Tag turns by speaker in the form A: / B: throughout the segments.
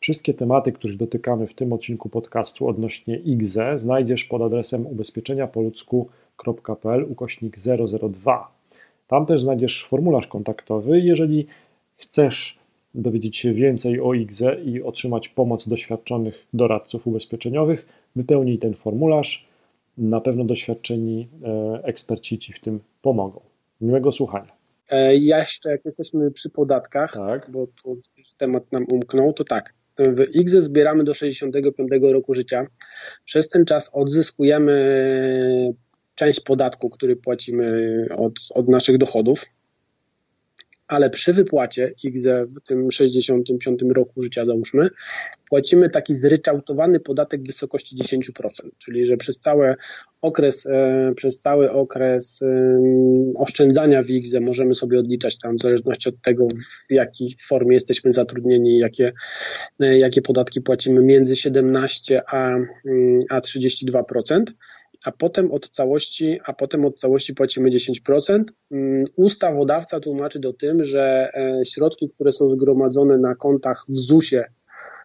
A: Wszystkie tematy, których dotykamy w tym odcinku podcastu odnośnie IGZE znajdziesz pod adresem ubezpieczeniapoludzku.pl ukośnik 002. Tam też znajdziesz formularz kontaktowy. Jeżeli chcesz dowiedzieć się więcej o IGZE i otrzymać pomoc doświadczonych doradców ubezpieczeniowych, wypełnij ten formularz. Na pewno doświadczeni e, eksperci Ci w tym pomogą. Miłego słuchania.
B: E, ja jeszcze, jak jesteśmy przy podatkach,
A: tak.
B: bo tu temat nam umknął, to tak. W IGZE zbieramy do 65 roku życia. Przez ten czas odzyskujemy część podatku, który płacimy od, od naszych dochodów ale przy wypłacie IGZE w tym 65 roku życia załóżmy, płacimy taki zryczałtowany podatek w wysokości 10%, czyli że przez cały okres, e, przez cały okres oszczędzania w IGZE możemy sobie odliczać tam w zależności od tego, w jakiej formie jesteśmy zatrudnieni, jakie, e, jakie podatki płacimy między 17 a, a 32% a potem od całości, a potem od całości płacimy 10%. Mm, ustawodawca tłumaczy to tym, że e, środki, które są zgromadzone na kontach w ZUS-ie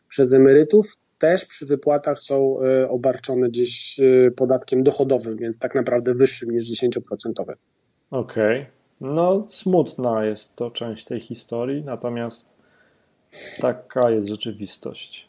B: przez emerytów, też przy wypłatach są e, obarczone gdzieś e, podatkiem dochodowym, więc tak naprawdę wyższym niż 10%.
A: Okej. Okay. No, smutna jest to część tej historii, natomiast taka jest rzeczywistość.